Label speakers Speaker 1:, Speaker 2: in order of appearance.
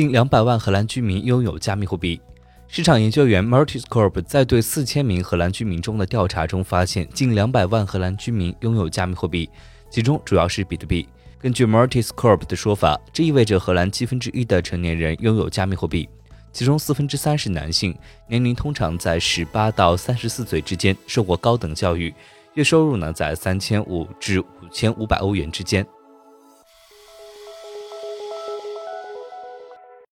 Speaker 1: 近两百万荷兰居民拥有加密货币。市场研究员 Martis Corp 在对四千名荷兰居民中的调查中发现，近两百万荷兰居民拥有加密货币，其中主要是比特币。根据 Martis Corp 的说法，这意味着荷兰七分之一的成年人拥有加密货币，其中四分之三是男性，年龄通常在十八到三十四岁之间，受过高等教育，月收入呢在三千五至五千五百欧元之间。